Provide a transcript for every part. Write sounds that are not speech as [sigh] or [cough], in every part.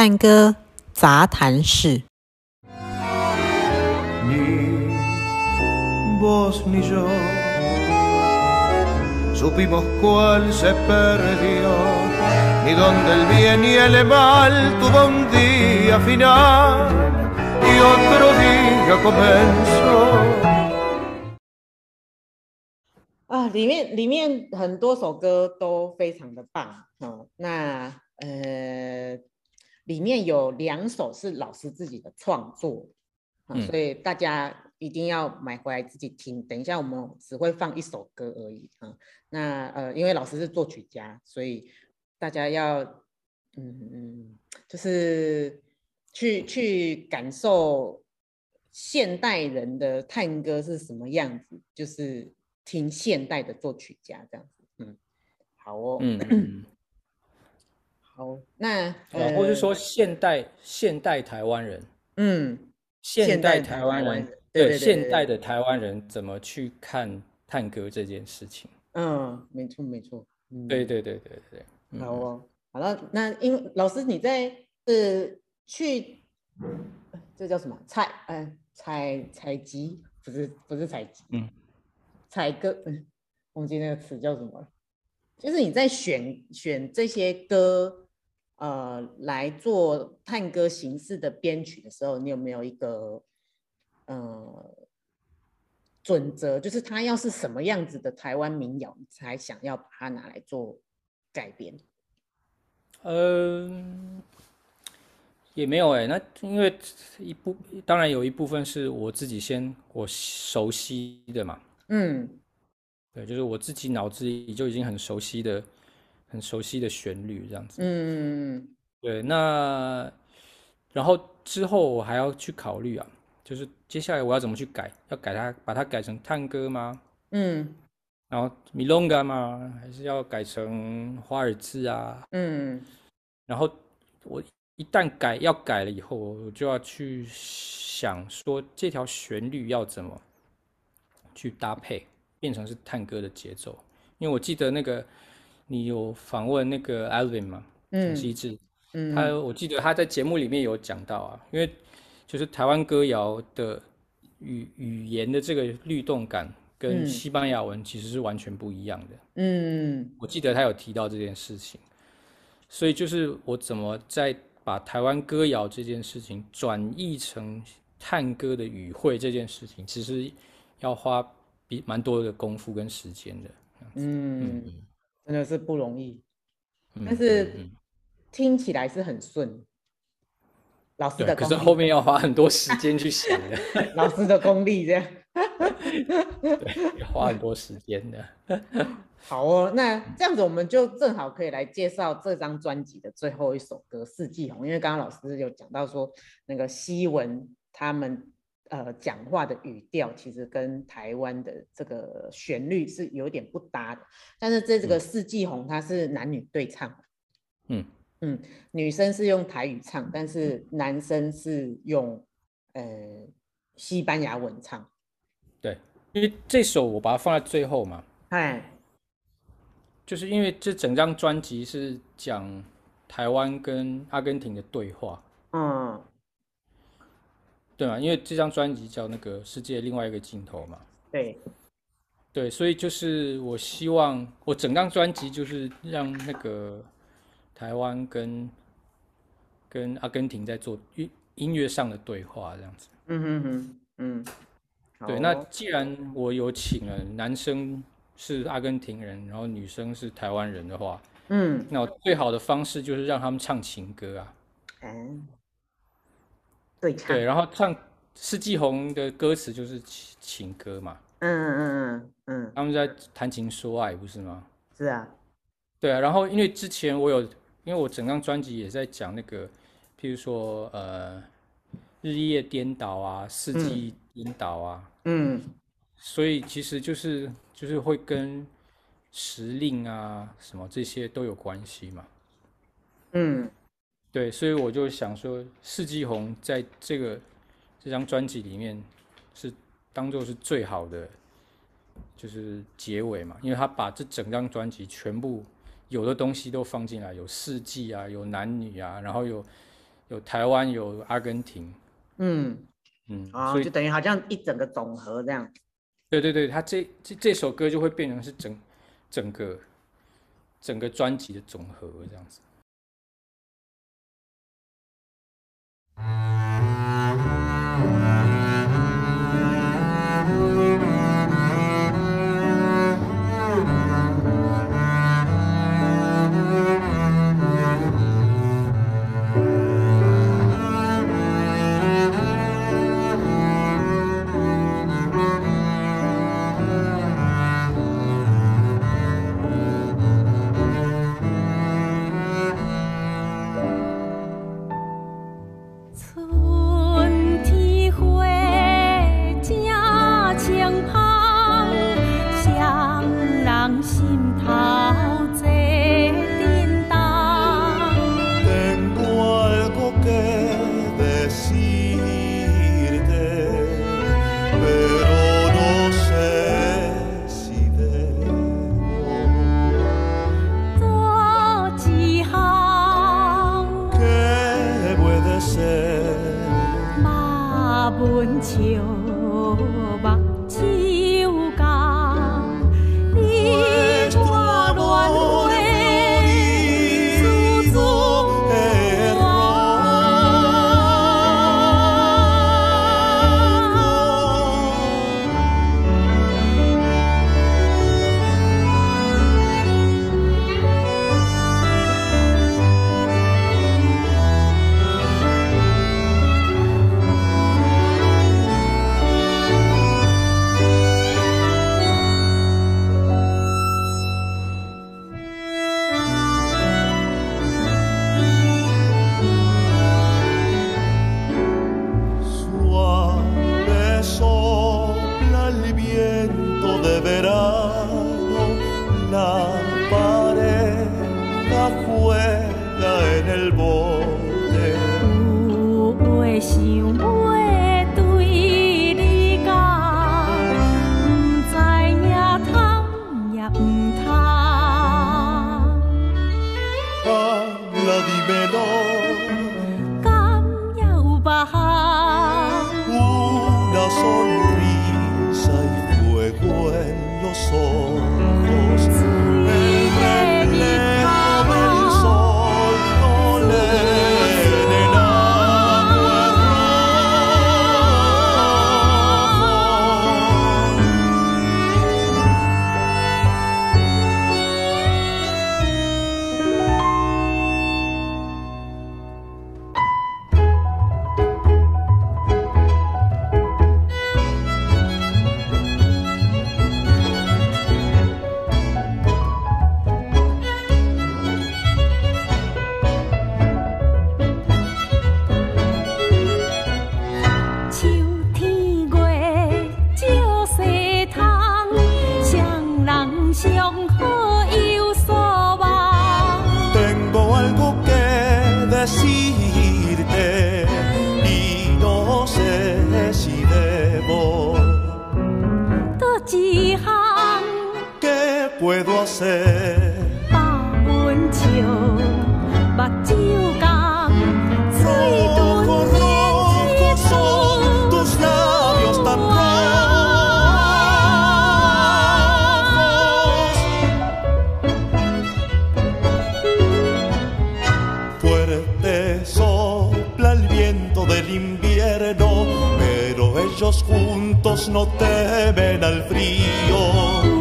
探戈杂谈室。啊，里面里面很多首歌都非常的棒，嗯，那呃，里面有两首是老师自己的创作，嗯，所以大家一定要买回来自己听。等一下我们只会放一首歌而已，啊，那呃，因为老师是作曲家，所以大家要嗯嗯，就是去去感受现代人的探戈是什么样子，就是。听现代的作曲家这样子，嗯，好哦，嗯，好，那呃，或者说现代现代台湾人，嗯，现代台湾人，对，现代的台湾人怎么去看探戈这件事情？嗯，没错没错，嗯、对对对对对，嗯、好哦，好了，那因为老师你在呃去，这叫什么采？呃，采采集不是不是采集，嗯。采歌，嗯，忘记那个词叫什么了。就是你在选选这些歌，呃，来做探戈形式的编曲的时候，你有没有一个呃准则？就是它要是什么样子的台湾民谣，你才想要把它拿来做改编？嗯，也没有哎、欸。那因为一部当然有一部分是我自己先我熟悉的嘛。嗯，对，就是我自己脑子里就已经很熟悉的、很熟悉的旋律这样子。嗯，对，那然后之后我还要去考虑啊，就是接下来我要怎么去改？要改它，把它改成探戈吗？嗯，然后米隆嘎吗？还是要改成华尔兹啊？嗯，然后我一旦改要改了以后，我就要去想说这条旋律要怎么。去搭配变成是探戈的节奏，因为我记得那个你有访问那个 Alvin 嘛，陈希志，嗯，他我记得他在节目里面有讲到啊，因为就是台湾歌谣的语语言的这个律动感跟西班牙文其实是完全不一样的，嗯，我记得他有提到这件事情，所以就是我怎么在把台湾歌谣这件事情转译成探戈的语汇这件事情，其实。要花比蛮多的功夫跟时间的，嗯，真的是不容易，嗯、但是听起来是很顺、嗯。老师的可是后面要花很多时间去想的。[laughs] 老师的功力这样，[laughs] 对，要花很多时间的。[laughs] 好哦，那这样子我们就正好可以来介绍这张专辑的最后一首歌《四季红》，因为刚刚老师有讲到说那个西文他们。呃，讲话的语调其实跟台湾的这个旋律是有点不搭的，但是这这个四季红它是男女对唱，嗯。嗯，女生是用台语唱，但是男生是用呃西班牙文唱，对，因为这首我把它放在最后嘛，哎，就是因为这整张专辑是讲台湾跟阿根廷的对话，嗯。对嘛？因为这张专辑叫那个世界另外一个尽头嘛。对，对，所以就是我希望我整张专辑就是让那个台湾跟跟阿根廷在做音音乐上的对话这样子。嗯哼哼，嗯。对，那既然我有请了男生是阿根廷人，然后女生是台湾人的话，嗯，那我最好的方式就是让他们唱情歌啊。嗯。对，对，然后唱《四季红》的歌词就是情情歌嘛，嗯嗯嗯嗯，他们在谈情说爱，不是吗？是啊，对啊。然后因为之前我有，因为我整张专辑也在讲那个，譬如说呃，日夜颠倒啊，四季颠倒啊，嗯，所以其实就是就是会跟时令啊什么这些都有关系嘛，嗯。对，所以我就想说，《四季红》在这个这张专辑里面是当做是最好的，就是结尾嘛，因为他把这整张专辑全部有的东西都放进来，有四季啊，有男女啊，然后有有台湾，有阿根廷，嗯嗯啊，就等于好像一整个总和这样。对对对，他这这这首歌就会变成是整整个整个专辑的总和这样子。Mm-hmm. 希。decirte y no sé si debo. ¿Qué puedo hacer? juntos no temen al frío.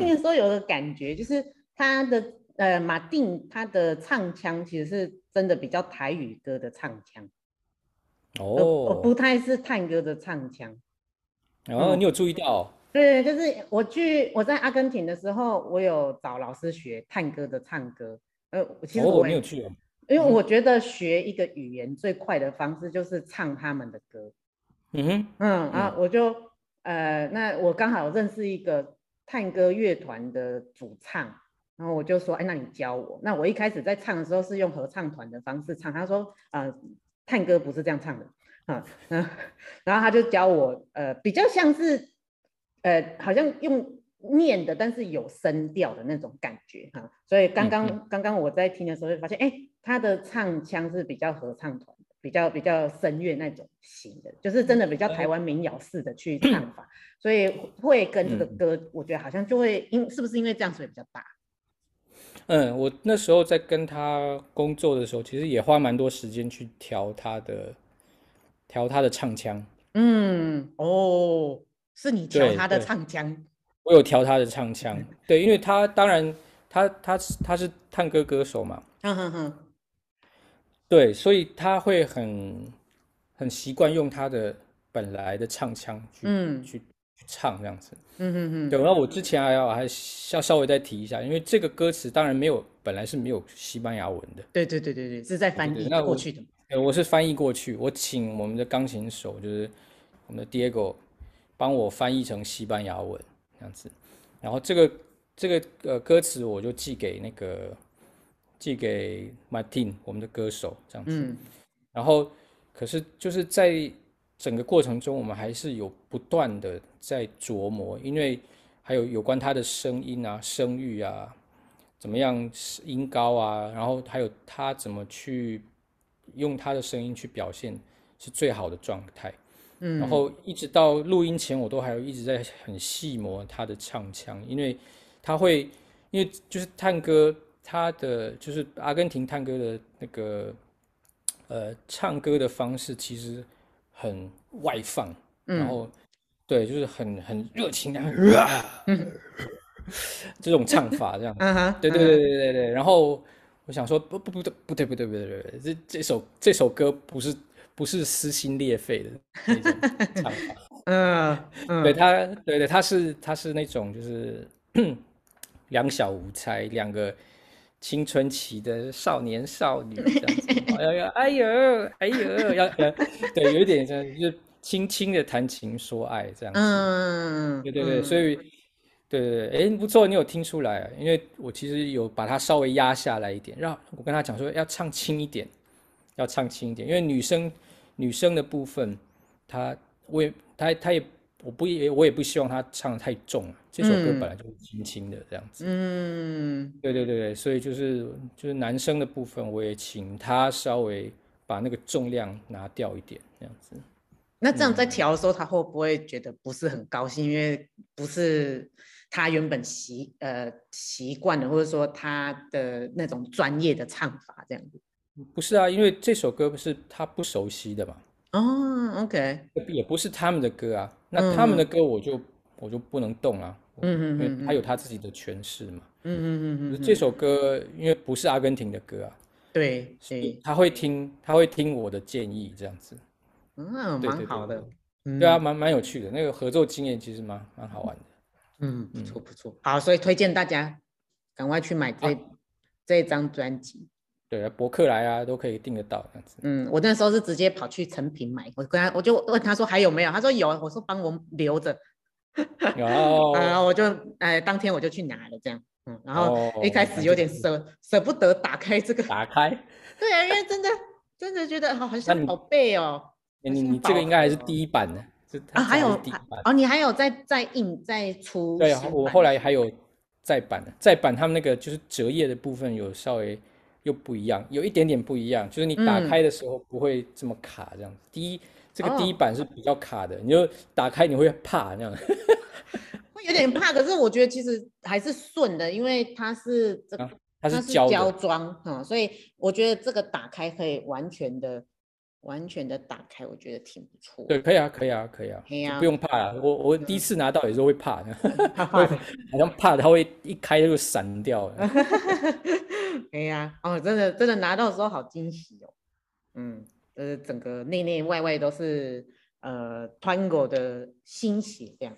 听说有的感觉就是他的呃，马丁他的唱腔其实是真的比较台语歌的唱腔，哦，不太是探歌的唱腔。哦，你有注意到？对，就是我去我在阿根廷的时候，我有找老师学探歌的唱歌。呃，其实我没有去，因为我觉得学一个语言最快的方式就是唱他们的歌。嗯哼，嗯啊，我就呃，那我刚好认识一个。探戈乐团的主唱，然后我就说，哎，那你教我。那我一开始在唱的时候是用合唱团的方式唱，他说，呃，探戈不是这样唱的，啊，嗯，然后他就教我，呃，比较像是。呃，好像用念的，但是有声调的那种感觉哈，所以刚刚、嗯、刚刚我在听的时候就发现，哎，他的唱腔是比较合唱团，比较比较声乐那种型的，就是真的比较台湾民谣式的去唱法，所以会跟这个歌，嗯、我觉得好像就会因是不是因为这样所以比较大？嗯，我那时候在跟他工作的时候，其实也花蛮多时间去调他的调他的唱腔。嗯，哦。是你调他的唱腔，我有调他的唱腔，[laughs] 对，因为他当然他他他是探戈歌手嘛，嗯哼哼，对，所以他会很很习惯用他的本来的唱腔去、嗯、去去唱这样子，嗯嗯嗯，对，然后我之前还要还要稍微再提一下，因为这个歌词当然没有本来是没有西班牙文的，对对对对对，是在翻译过去的，呃，我是翻译过去，我请我们的钢琴手就是我们的 Diego。帮我翻译成西班牙文这样子，然后这个这个呃歌词我就寄给那个寄给 Martin 我们的歌手这样子，嗯、然后可是就是在整个过程中，我们还是有不断的在琢磨，因为还有有关他的声音啊、声域啊，怎么样音高啊，然后还有他怎么去用他的声音去表现是最好的状态。嗯，然后一直到录音前，我都还有一直在很细磨他的唱腔，因为他会，因为就是探戈，他的就是阿根廷探戈的那个，呃，唱歌的方式其实很外放，嗯、然后对，就是很很热情的，嗯、这种唱法这样，嗯哼，对对对对对对，然后我想说不不不对不对不对不对不对，这这首这首歌不是。不是撕心裂肺的那种唱法，[laughs] 嗯，嗯，对他，对对，他是他是那种就是 [clears throat] 两小无猜，两个青春期的少年少女 [laughs] 这样子，哎呦哎呦哎呦，要对，有一点像就是轻轻的谈情说爱这样子，嗯，对对对，所以对对对，哎，不错，你有听出来，因为我其实有把它稍微压下来一点，让我跟他讲说要唱轻一点，要唱轻一点，因为女生。女生的部分，她我也她她也我不也我也不希望他唱得太重了。这首歌本来就是轻轻的这样子。嗯，对对对对，所以就是就是男生的部分，我也请他稍微把那个重量拿掉一点，这样子。那这样在调的时候，他会不会觉得不是很高兴？因为不是他原本习呃习惯的，或者说他的那种专业的唱法这样子。不是啊，因为这首歌不是他不熟悉的嘛。哦，OK，也不是他们的歌啊。那他们的歌我就、嗯、我就不能动啊。嗯嗯，因为他有他自己的诠释嘛。嗯嗯嗯嗯。这首歌因为不是阿根廷的歌啊。对，所以他会听，他会听我的建议这样子。嗯，蛮好的。对啊，蛮蛮有趣的，那个合作经验其实蛮蛮好玩的。嗯，不错不错。好，所以推荐大家赶快去买这、啊、这张专辑。对啊，博客来啊都可以订得到这样子。嗯，我那时候是直接跑去成品买，我跟他我就问他说还有没有，他说有，我说帮我留着。有，[laughs] 然后我就哎当天我就去拿了这样，嗯，然后一开始有点舍舍不得打开这个。打开。对啊，因为真的真的觉得好像宝贝哦。你你这个应该还是第一版的，啊还有哦你还有再再印再出。对啊，我后来还有再版的，再版他们那个就是折页的部分有稍微。又不一样，有一点点不一样，就是你打开的时候不会这么卡，这样子。嗯、第一，这个第一版是比较卡的，哦、你就打开你会怕这样。会有点怕，可是我觉得其实还是顺的，因为它是这个，啊、它是胶装，嗯，所以我觉得这个打开可以完全的。完全的打开，我觉得挺不错。对，可以啊，可以啊，可以啊，不用怕啊。我我第一次拿到也是会怕的，[laughs] 好像怕它会一开就闪掉了。[laughs] [laughs] [laughs] 哎呀，哦，真的真的拿到的时候好惊喜哦。嗯，就是整个内内外外都是呃 Twango 的心血这样。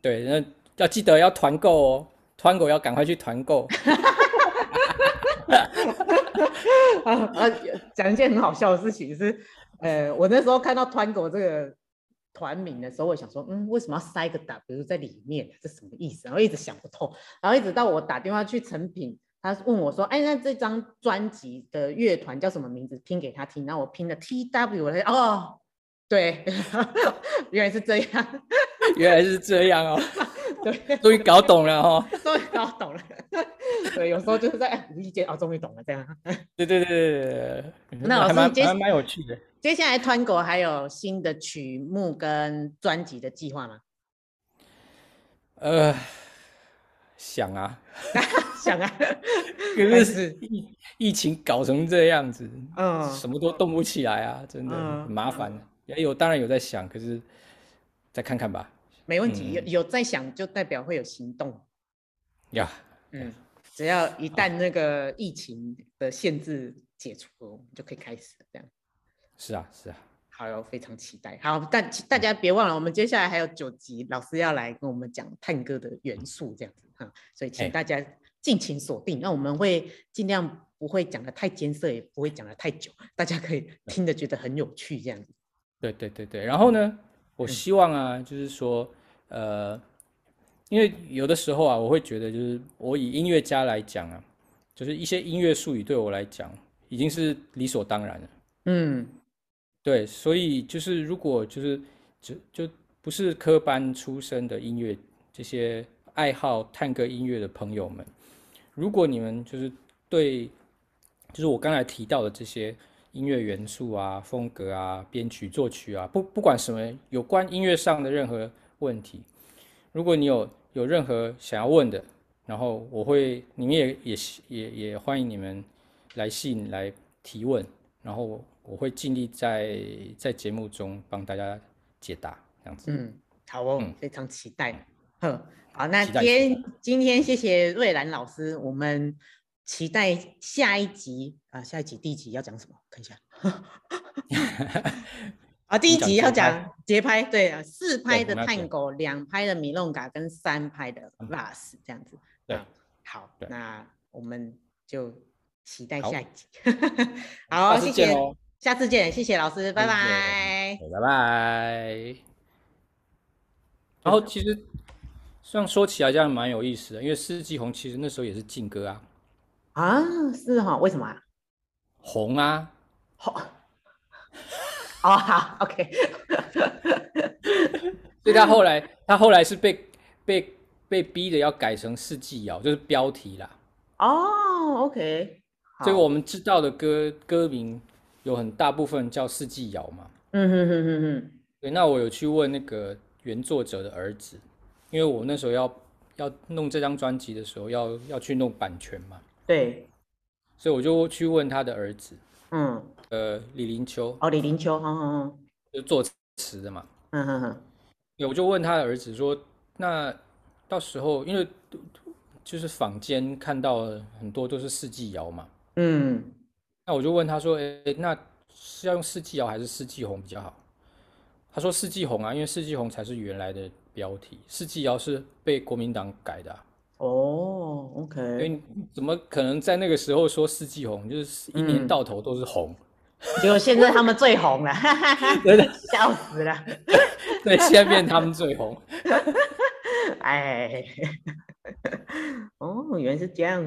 对，那要记得要团购哦，Twango 要赶快去团购。[laughs] 啊啊！讲一件很好笑的事情是，呃，我那时候看到 Twango 这个团名的时候，我想说，嗯，为什么要塞个 W 在里面？这什么意思？然后一直想不透，然后一直到我打电话去成品，他问我说，哎，那这张专辑的乐团叫什么名字？拼给他听，然后我拼了 T W，哦，对，[laughs] 原来是这样，[laughs] 原来是这样哦。对，[laughs] 终于搞懂了哦，终于搞懂了。对，有时候就是在无意间哦，终于懂了这样。对对对对，那老师接还蛮有趣的。接下来 Twango 还有新的曲目跟专辑的计划吗？呃，想啊，想啊，[laughs] 可是疫疫情搞成这样子，嗯，什么都动不起来啊，真的很麻烦。也有当然有在想，可是再看看吧。没问题，有有在想就代表会有行动。呀，嗯，只要一旦那个疫情的限制解除，我们就可以开始这样。是啊，是啊，好哟，非常期待。好，但大家别忘了，我们接下来还有九集，老师要来跟我们讲探戈的元素这样子哈，所以请大家敬请锁定。那我们会尽量不会讲的太艰涩，也不会讲的太久，大家可以听得觉得很有趣这样子。对对对对，然后呢？我希望啊，就是说，呃，因为有的时候啊，我会觉得，就是我以音乐家来讲啊，就是一些音乐术语对我来讲已经是理所当然了。嗯，对，所以就是如果就是就就不是科班出身的音乐这些爱好探戈音乐的朋友们，如果你们就是对，就是我刚才提到的这些。音乐元素啊，风格啊，编曲、作曲啊，不不管什么有关音乐上的任何问题，如果你有有任何想要问的，然后我会，你们也也也也欢迎你们来信来提问，然后我会尽力在在节目中帮大家解答，这样子。嗯，好哦，嗯、非常期待。哼，好，那今天今天谢谢瑞兰老师，我们。期待下一集啊！下一集第一集要讲什么？看一下。[laughs] 啊，第一集要讲节拍，对啊，四拍的探戈，两拍的米隆嘎跟三拍的拉斯这样子。对，好，那我们就期待下一集。[laughs] 好，谢谢，下次见，谢谢老师，拜拜，拜拜。然后其实这样说起来，这样蛮有意思的，因为四季红其实那时候也是劲歌啊。啊，是哈？为什么啊？红啊，红。[laughs] 哦，好，OK。所以他后来，他后来是被被被逼的要改成四季谣，就是标题啦。哦，OK。所以我们知道的歌歌名有很大部分叫四季谣嘛。嗯哼哼哼哼。对，那我有去问那个原作者的儿子，因为我那时候要要弄这张专辑的时候，要要去弄版权嘛。对，所以我就去问他的儿子，嗯，呃，李林秋，哦，李林秋，嗯嗯嗯，就作词的嘛，嗯哼哼，我就问他的儿子说，那到时候因为就是坊间看到很多都是四季谣嘛，嗯，那我就问他说，哎，那是要用四季谣还是四季红比较好？他说四季红啊，因为四季红才是原来的标题，四季谣是被国民党改的啊。哦、oh，OK，因为怎么可能在那个时候说四季红，就是一年到头都是红，嗯、结果现在他们最红了，[laughs] 真的笑死了。[laughs] 对，现在变他们最红。[laughs] 哎，哦，原来是这样。